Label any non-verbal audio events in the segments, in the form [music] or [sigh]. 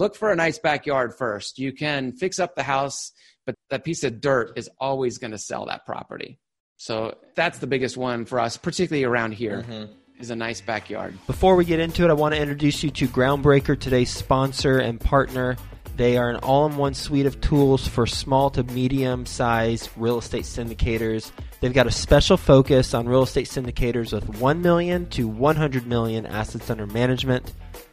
look for a nice backyard first. You can fix up the house, but that piece of dirt is always going to sell that property. So that's the biggest one for us, particularly around here. Mm-hmm is a nice backyard. Before we get into it, I want to introduce you to Groundbreaker, today's sponsor and partner. They are an all in one suite of tools for small to medium sized real estate syndicators. They've got a special focus on real estate syndicators with 1 million to 100 million assets under management.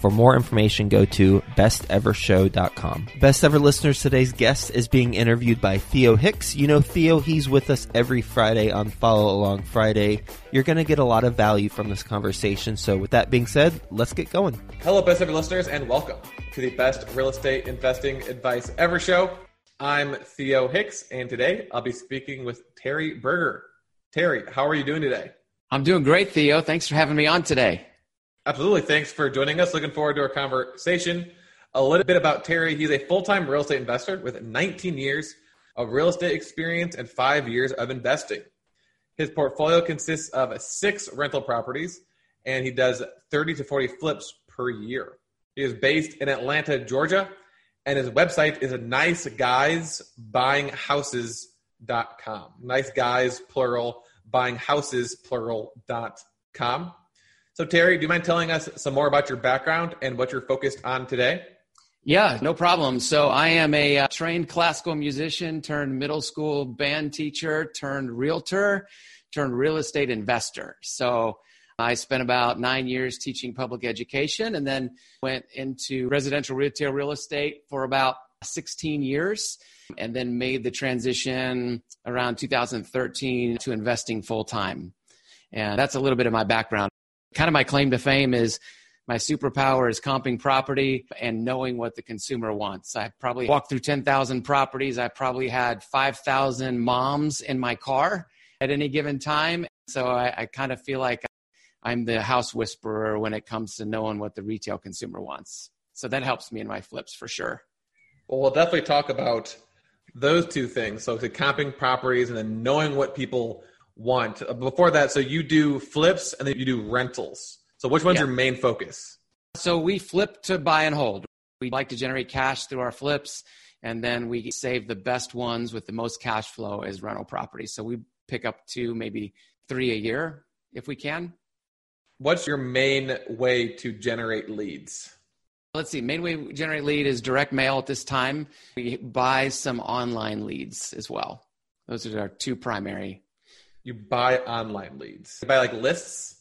For more information, go to bestevershow.com. Best ever listeners, today's guest is being interviewed by Theo Hicks. You know Theo, he's with us every Friday on Follow Along Friday. You're going to get a lot of value from this conversation. So, with that being said, let's get going. Hello, best ever listeners, and welcome to the Best Real Estate Investing Advice Ever Show. I'm Theo Hicks, and today I'll be speaking with Terry Berger. Terry, how are you doing today? I'm doing great, Theo. Thanks for having me on today. Absolutely. Thanks for joining us. Looking forward to our conversation. A little bit about Terry. He's a full time real estate investor with 19 years of real estate experience and five years of investing. His portfolio consists of six rental properties, and he does 30 to 40 flips per year. He is based in Atlanta, Georgia, and his website is niceguysbuyinghouses.com. Nice guys, plural, buying buyinghouses, plural.com. So, Terry, do you mind telling us some more about your background and what you're focused on today? Yeah, no problem. So, I am a uh, trained classical musician turned middle school band teacher turned realtor turned real estate investor. So, I spent about nine years teaching public education and then went into residential retail real estate for about 16 years and then made the transition around 2013 to investing full time. And that's a little bit of my background kind of my claim to fame is my superpower is comping property and knowing what the consumer wants. I probably walked through 10,000 properties. I probably had 5,000 moms in my car at any given time. So I, I kind of feel like I'm the house whisperer when it comes to knowing what the retail consumer wants. So that helps me in my flips for sure. Well, we'll definitely talk about those two things. So the comping properties and then knowing what people want. Before that, so you do flips and then you do rentals. So which one's yeah. your main focus? So we flip to buy and hold. We like to generate cash through our flips, and then we save the best ones with the most cash flow as rental properties. So we pick up two, maybe three a year if we can. What's your main way to generate leads? Let's see. Main way we generate lead is direct mail at this time. We buy some online leads as well. Those are our two primary. You buy online leads. You buy like lists?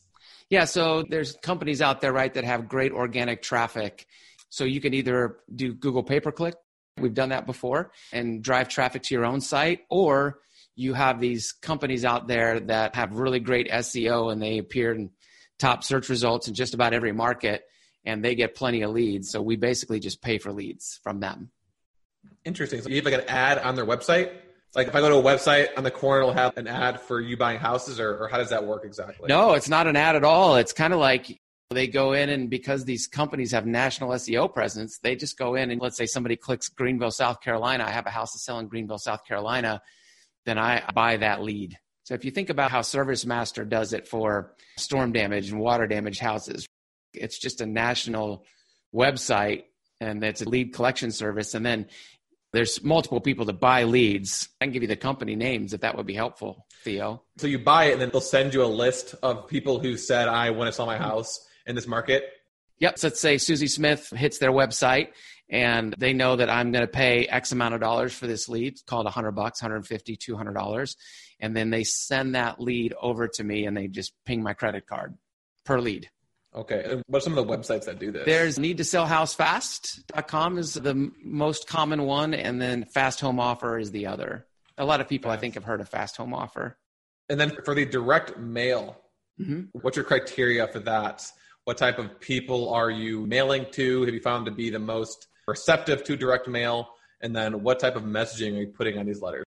Yeah, so there's companies out there, right, that have great organic traffic. So you can either do Google pay per click, we've done that before, and drive traffic to your own site, or you have these companies out there that have really great SEO and they appear in top search results in just about every market and they get plenty of leads. So we basically just pay for leads from them. Interesting. So you have like an ad on their website? Like if I go to a website on the corner, it'll have an ad for you buying houses, or, or how does that work exactly? No, it's not an ad at all. It's kind of like they go in and because these companies have national SEO presence, they just go in and let's say somebody clicks Greenville, South Carolina. I have a house to sell in Greenville, South Carolina. Then I buy that lead. So if you think about how ServiceMaster does it for storm damage and water damage houses, it's just a national website and it's a lead collection service. And then there's multiple people that buy leads. I can give you the company names if that would be helpful, Theo. So you buy it and then they'll send you a list of people who said, I want to sell my house in this market. Yep. So let's say Susie Smith hits their website and they know that I'm going to pay X amount of dollars for this lead, it's called 100 bucks, 150, 200 dollars, and then they send that lead over to me and they just ping my credit card per lead. Okay. And what are some of the websites that do this? There's need to sell house fast.com is the most common one, and then Fast Home Offer is the other. A lot of people, I think, have heard of Fast Home Offer. And then for the direct mail, mm-hmm. what's your criteria for that? What type of people are you mailing to? Have you found to be the most receptive to direct mail? And then what type of messaging are you putting on these letters?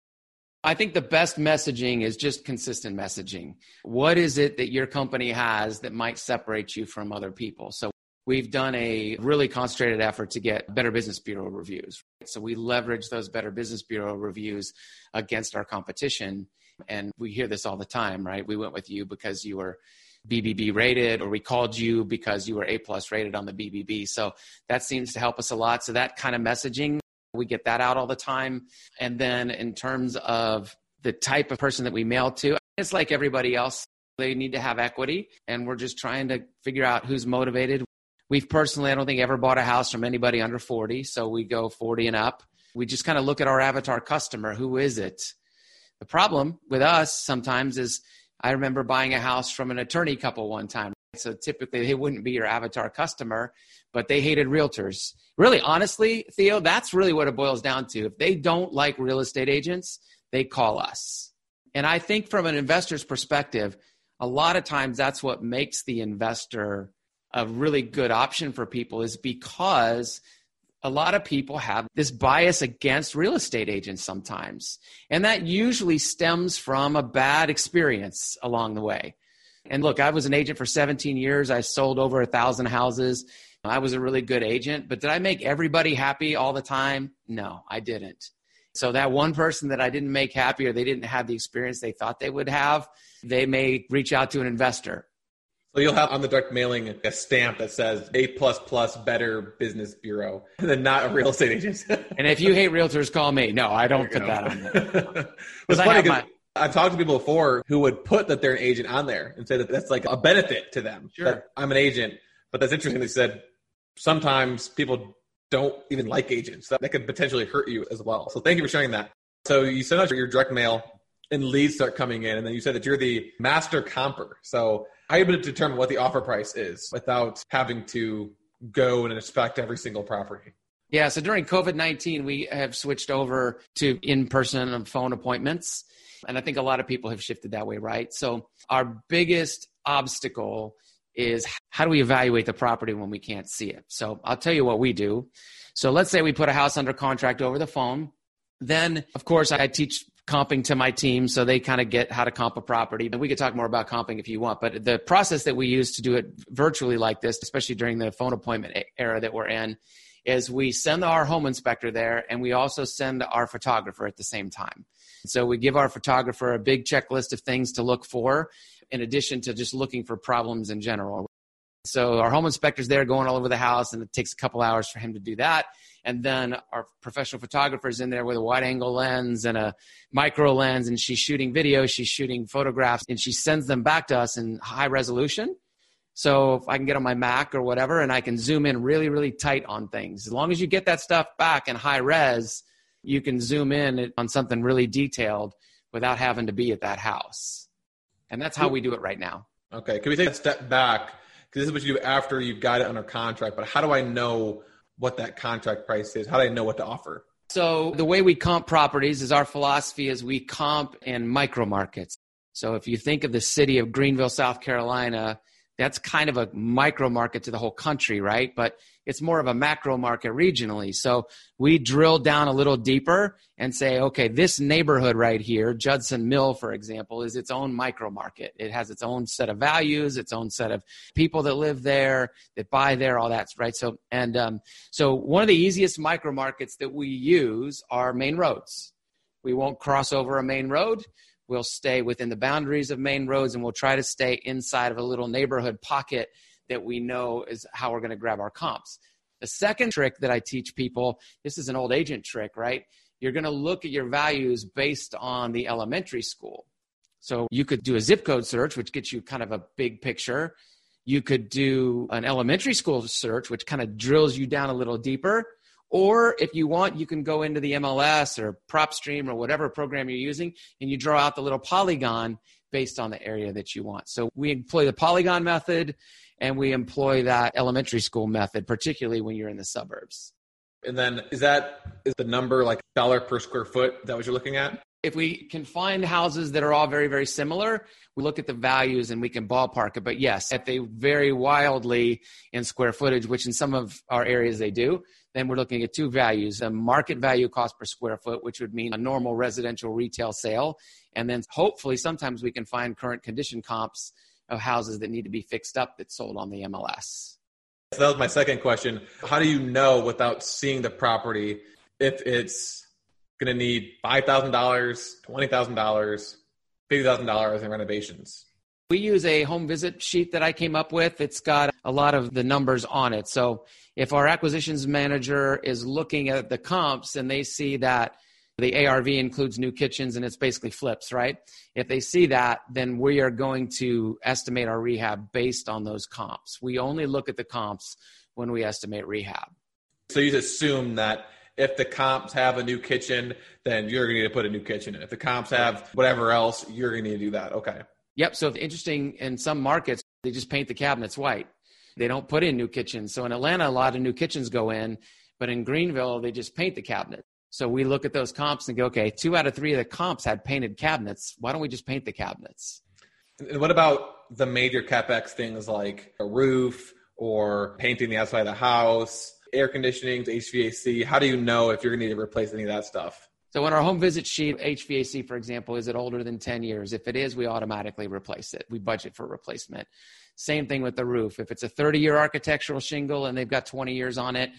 I think the best messaging is just consistent messaging. What is it that your company has that might separate you from other people? So we've done a really concentrated effort to get Better Business Bureau reviews. So we leverage those Better Business Bureau reviews against our competition. And we hear this all the time, right? We went with you because you were BBB rated, or we called you because you were A plus rated on the BBB. So that seems to help us a lot. So that kind of messaging we get that out all the time. And then in terms of the type of person that we mail to, it's like everybody else. They need to have equity, and we're just trying to figure out who's motivated. We've personally, I don't think, ever bought a house from anybody under 40, so we go 40 and up. We just kind of look at our avatar customer. Who is it? The problem with us sometimes is I remember buying a house from an attorney couple one time. So typically they wouldn't be your avatar customer, but they hated realtors. Really, honestly, Theo, that's really what it boils down to. If they don't like real estate agents, they call us. And I think from an investor's perspective, a lot of times that's what makes the investor a really good option for people is because a lot of people have this bias against real estate agents sometimes. And that usually stems from a bad experience along the way. And look, I was an agent for 17 years. I sold over a thousand houses. I was a really good agent, but did I make everybody happy all the time? No, I didn't. So that one person that I didn't make happy or they didn't have the experience they thought they would have, they may reach out to an investor. So you'll have on the direct mailing a stamp that says A plus plus Better Business Bureau, [laughs] and then not a real estate agent. and if you hate realtors, call me. No, I don't put go. that on there. [laughs] it's funny my, I've talked to people before who would put that they're an agent on there and say that that's like a benefit to them. Sure. I'm an agent. But that's interesting. They said sometimes people don't even like agents. That, that could potentially hurt you as well. So thank you for sharing that. So you send out your direct mail and leads start coming in. And then you said that you're the master comper. So how are you able to determine what the offer price is without having to go and inspect every single property? Yeah, so during COVID 19, we have switched over to in person phone appointments. And I think a lot of people have shifted that way, right? So, our biggest obstacle is how do we evaluate the property when we can't see it? So, I'll tell you what we do. So, let's say we put a house under contract over the phone. Then, of course, I teach comping to my team so they kind of get how to comp a property. And we could talk more about comping if you want. But the process that we use to do it virtually like this, especially during the phone appointment era that we're in, is we send our home inspector there and we also send our photographer at the same time. So we give our photographer a big checklist of things to look for in addition to just looking for problems in general. So our home inspector's there going all over the house and it takes a couple hours for him to do that. And then our professional photographer's in there with a wide angle lens and a micro lens and she's shooting video, she's shooting photographs and she sends them back to us in high resolution. So if I can get on my Mac or whatever and I can zoom in really, really tight on things, as long as you get that stuff back in high res, you can zoom in on something really detailed without having to be at that house. And that's how we do it right now. Okay. Can we take a step back? Because this is what you do after you've got it under contract. But how do I know what that contract price is? How do I know what to offer? So the way we comp properties is our philosophy is we comp in micro markets. So if you think of the city of Greenville, South Carolina, that's kind of a micro market to the whole country, right? But it's more of a macro market regionally. So we drill down a little deeper and say, okay, this neighborhood right here, Judson Mill, for example, is its own micro market. It has its own set of values, its own set of people that live there, that buy there, all that, right? So, and um, so one of the easiest micro markets that we use are main roads. We won't cross over a main road We'll stay within the boundaries of main roads and we'll try to stay inside of a little neighborhood pocket that we know is how we're going to grab our comps. The second trick that I teach people this is an old agent trick, right? You're going to look at your values based on the elementary school. So you could do a zip code search, which gets you kind of a big picture. You could do an elementary school search, which kind of drills you down a little deeper. Or if you want, you can go into the MLS or PropStream or whatever program you're using and you draw out the little polygon based on the area that you want. So we employ the polygon method and we employ that elementary school method, particularly when you're in the suburbs. And then is that is the number like dollar per square foot? That what you're looking at? If we can find houses that are all very, very similar, we look at the values and we can ballpark it. But yes, if they vary wildly in square footage, which in some of our areas they do, then we're looking at two values a market value cost per square foot, which would mean a normal residential retail sale. And then hopefully sometimes we can find current condition comps of houses that need to be fixed up that sold on the MLS. So that was my second question. How do you know without seeing the property if it's going to need $5,000, $20,000, $50,000 in renovations? We use a home visit sheet that I came up with. It's got a lot of the numbers on it. So if our acquisitions manager is looking at the comps and they see that the ARV includes new kitchens and it's basically flips, right? If they see that, then we are going to estimate our rehab based on those comps. We only look at the comps when we estimate rehab. So you assume that if the comps have a new kitchen, then you're going to need to put a new kitchen in. If the comps have whatever else, you're going to need to do that. Okay. Yep. So it's interesting in some markets, they just paint the cabinets white. They don't put in new kitchens. So in Atlanta, a lot of new kitchens go in, but in Greenville, they just paint the cabinet. So we look at those comps and go, okay, two out of three of the comps had painted cabinets. Why don't we just paint the cabinets? And what about the major capex things like a roof or painting the outside of the house, air conditioning, HVAC? How do you know if you're going to need to replace any of that stuff? So on our home visit sheet, HVAC, for example, is it older than 10 years? If it is, we automatically replace it. We budget for replacement. Same thing with the roof. If it's a 30 year architectural shingle and they've got 20 years on it,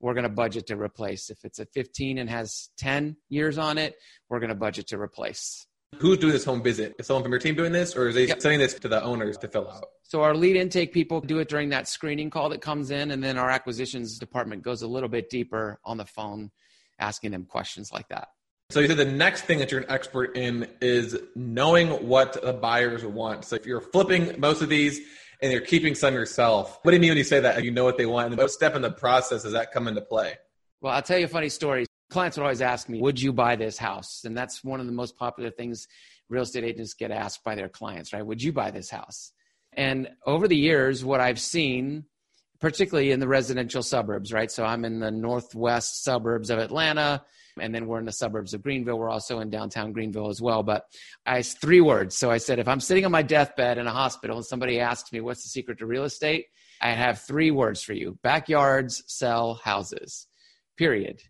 we're going to budget to replace. If it's a 15 and has 10 years on it, we're going to budget to replace. Who's doing this home visit? Is someone from your team doing this, or is they yep. sending this to the owners to fill out? So our lead intake people do it during that screening call that comes in, and then our acquisitions department goes a little bit deeper on the phone, asking them questions like that. So you said the next thing that you're an expert in is knowing what the buyers want. So if you're flipping most of these and you're keeping some yourself. What do you mean when you say that? You know what they want. And what step in the process does that come into play? Well, I'll tell you a funny story. Clients would always ask me, Would you buy this house? And that's one of the most popular things real estate agents get asked by their clients, right? Would you buy this house? And over the years, what I've seen, particularly in the residential suburbs, right? So I'm in the northwest suburbs of Atlanta and then we're in the suburbs of Greenville. We're also in downtown Greenville as well. But I three words. So I said, if I'm sitting on my deathbed in a hospital and somebody asks me what's the secret to real estate, I have three words for you: backyards sell houses. Period.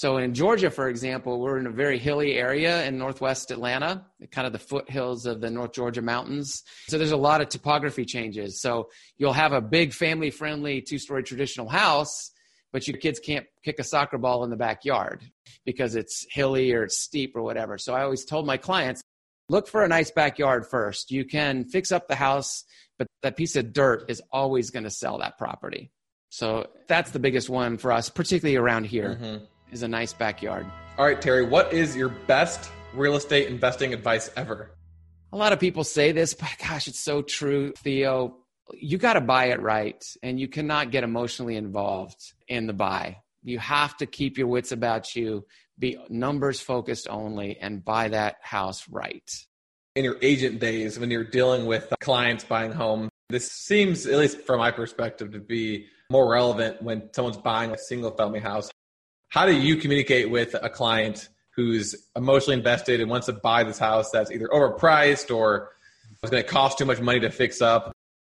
So in Georgia, for example, we're in a very hilly area in northwest Atlanta, kind of the foothills of the North Georgia mountains. So there's a lot of topography changes. So you'll have a big family friendly two story traditional house but your kids can't kick a soccer ball in the backyard because it's hilly or it's steep or whatever. So I always told my clients, look for a nice backyard first. You can fix up the house, but that piece of dirt is always going to sell that property. So that's the biggest one for us, particularly around here, mm-hmm. Is a nice backyard. All right, Terry, what is your best real estate investing advice ever? A lot of people say this, but gosh, it's so true, Theo you got to buy it right and you cannot get emotionally involved in the buy. You have to keep your wits about you, be numbers focused only, and buy that house right. In your agent days, when you're dealing with clients buying home, this seems, at least from my perspective, to be more relevant when someone's buying a single family house. How do you communicate with a client who's emotionally invested and wants to buy this house that's either overpriced or it's going to cost too much money to fix up?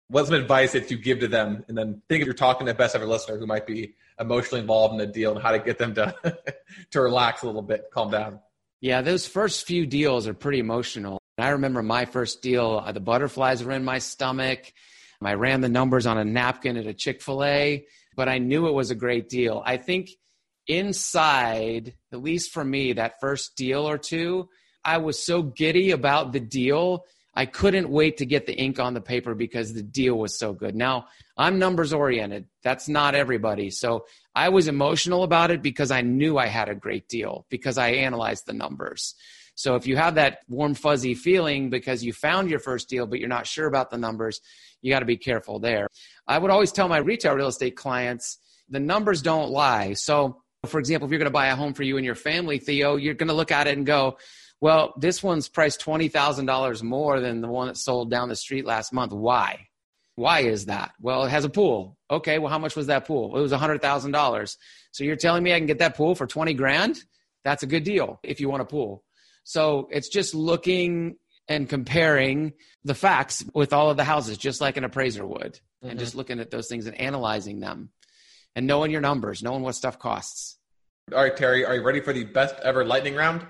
What's some advice that you give to them? And then think if you're talking to best ever listener who might be emotionally involved in the deal and how to get them to [laughs] to relax a little bit, calm down. Yeah, those first few deals are pretty emotional. I remember my first deal, uh, the butterflies were in my stomach. I ran the numbers on a napkin at a Chick fil A, but I knew it was a great deal. I think inside, at least for me, that first deal or two, I was so giddy about the deal I couldn't wait to get the ink on the paper because the deal was so good. Now, I'm numbers oriented. That's not everybody. So I was emotional about it because I knew I had a great deal because I analyzed the numbers. So if you have that warm, fuzzy feeling because you found your first deal, but you're not sure about the numbers, you got to be careful there. I would always tell my retail real estate clients the numbers don't lie. So, for example, if you're going to buy a home for you and your family, Theo, you're going to look at it and go, well, this one's priced $20,000 more than the one that sold down the street last month. Why? Why is that? Well, it has a pool. Okay, well, how much was that pool? It was $100,000. So you're telling me I can get that pool for 20 grand? That's a good deal if you want a pool. So it's just looking and comparing the facts with all of the houses, just like an appraiser would, mm-hmm. and just looking at those things and analyzing them and knowing your numbers, knowing what stuff costs. All right, Terry, are you ready for the best ever lightning round?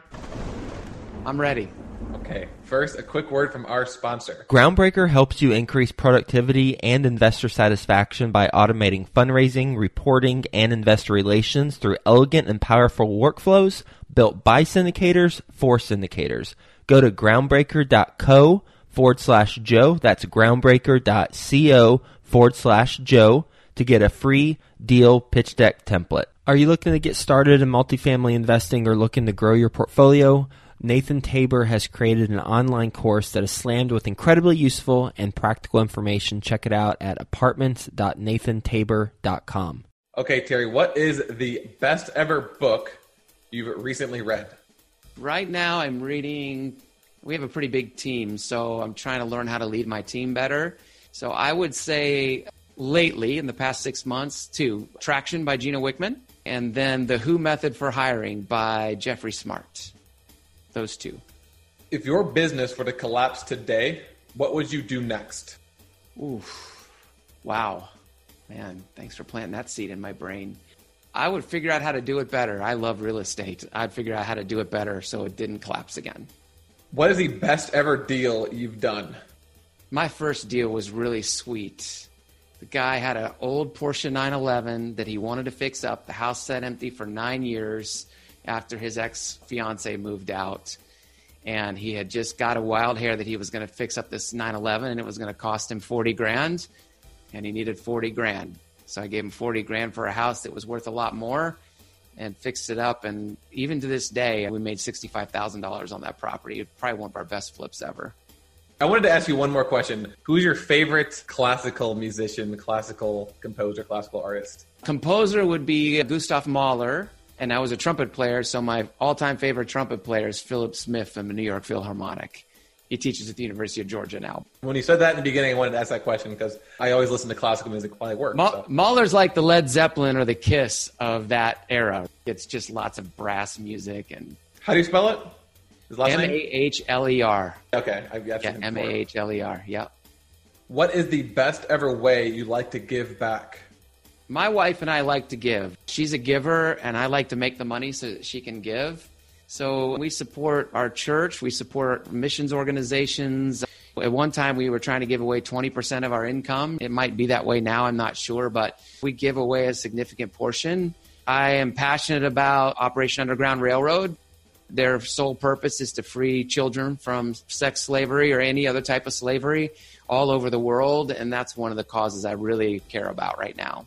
I'm ready. Okay, first, a quick word from our sponsor. Groundbreaker helps you increase productivity and investor satisfaction by automating fundraising, reporting, and investor relations through elegant and powerful workflows built by syndicators for syndicators. Go to groundbreaker.co forward slash Joe. That's groundbreaker.co forward slash Joe to get a free deal pitch deck template. Are you looking to get started in multifamily investing or looking to grow your portfolio? Nathan Tabor has created an online course that is slammed with incredibly useful and practical information. Check it out at apartments.nathantabor.com. Okay, Terry, what is the best ever book you've recently read? Right now, I'm reading. We have a pretty big team, so I'm trying to learn how to lead my team better. So I would say lately, in the past six months, two Traction by Gino Wickman, and then The Who Method for Hiring by Jeffrey Smart those two. If your business were to collapse today, what would you do next? Oof. Wow. Man, thanks for planting that seed in my brain. I would figure out how to do it better. I love real estate. I'd figure out how to do it better so it didn't collapse again. What is the best ever deal you've done? My first deal was really sweet. The guy had an old Porsche 911 that he wanted to fix up. The house sat empty for nine years after his ex fiance moved out. And he had just got a wild hair that he was going to fix up this 911 and it was going to cost him 40 grand. And he needed 40 grand. So I gave him 40 grand for a house that was worth a lot more and fixed it up. And even to this day, we made $65,000 on that property. Probably one of our best flips ever. I wanted to ask you one more question. Who's your favorite classical musician, classical composer, classical artist? Composer would be Gustav Mahler and I was a trumpet player. So my all-time favorite trumpet player is Philip Smith from the New York Philharmonic. He teaches at the University of Georgia now. When you said that in the beginning, I wanted to ask that question because I always listen to classical music while I work. Ma- so. Mahler's like the Led Zeppelin or the Kiss of that era. It's just lots of brass music and. How do you spell it? M A H L E R. Okay, I've got yeah, M A H L E R. Yep. What is the best ever way you like to give back? My wife and I like to give. She's a giver, and I like to make the money so that she can give. So we support our church, we support missions organizations. At one time, we were trying to give away 20% of our income. It might be that way now, I'm not sure, but we give away a significant portion. I am passionate about Operation Underground Railroad. Their sole purpose is to free children from sex slavery or any other type of slavery all over the world, and that's one of the causes I really care about right now.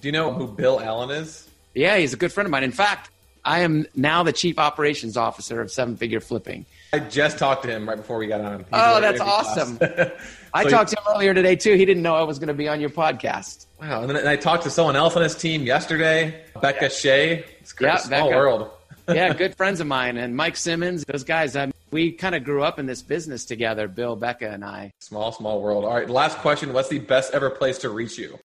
Do you know who Bill Allen is? Yeah, he's a good friend of mine. In fact, I am now the chief operations officer of Seven Figure Flipping. I just talked to him right before we got on. He's oh, that's awesome. [laughs] I So talked to him earlier today too. He didn't know I was going to be on your podcast. Wow. And then I talked to someone else on his team yesterday, Becca Shea. It's great. Yeah, Small Becca. world. Yeah, good friends of mine and Mike Simmons. Those guys, I, we kind of grew up in this business together. Bill, Becca, and I. Small, small world. All right. Last question. What's the best ever place to reach you?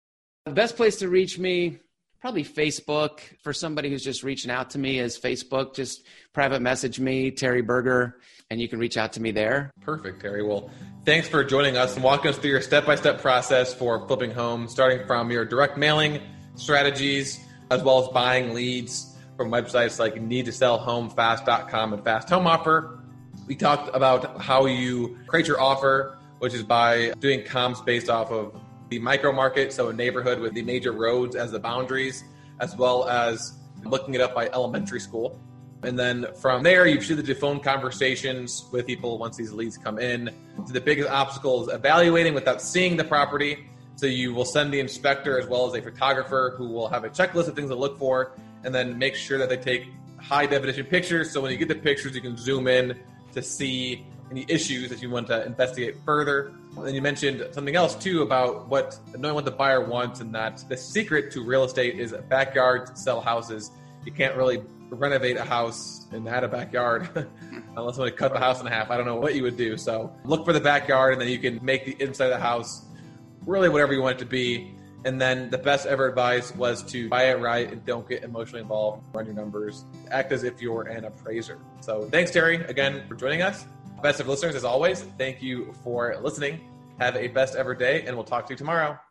The best place to reach me, probably Facebook. For somebody who's just reaching out to me, is Facebook. Just private message me, Terry Berger, and you can reach out to me there. Perfect, Terry. Well, thanks for joining us and walking us through your step by step process for flipping homes, starting from your direct mailing strategies, as well as buying leads from websites like needtosellhomefast.com and Fast Home Offer. We talked about how you create your offer, which is by doing comps based off of the micro market, so a neighborhood with the major roads as the boundaries, as well as looking it up by elementary school. And then from there, you should do phone conversations with people once these leads come in. So the biggest obstacle is evaluating without seeing the property. So you will send the inspector as well as a photographer who will have a checklist of things to look for and then make sure that they take high definition pictures. So when you get the pictures, you can zoom in to see any issues that you want to investigate further. And you mentioned something else too about what knowing what the buyer wants, and that the secret to real estate is backyards sell houses. You can't really renovate a house and add a backyard [laughs] unless somebody cut the house in half. I don't know what you would do. So look for the backyard, and then you can make the inside of the house really whatever you want it to be. And then the best ever advice was to buy it right and don't get emotionally involved. Run your numbers. Act as if you're an appraiser. So thanks, Terry, again for joining us. Best of listeners, as always, thank you for listening. Have a best ever day, and we'll talk to you tomorrow.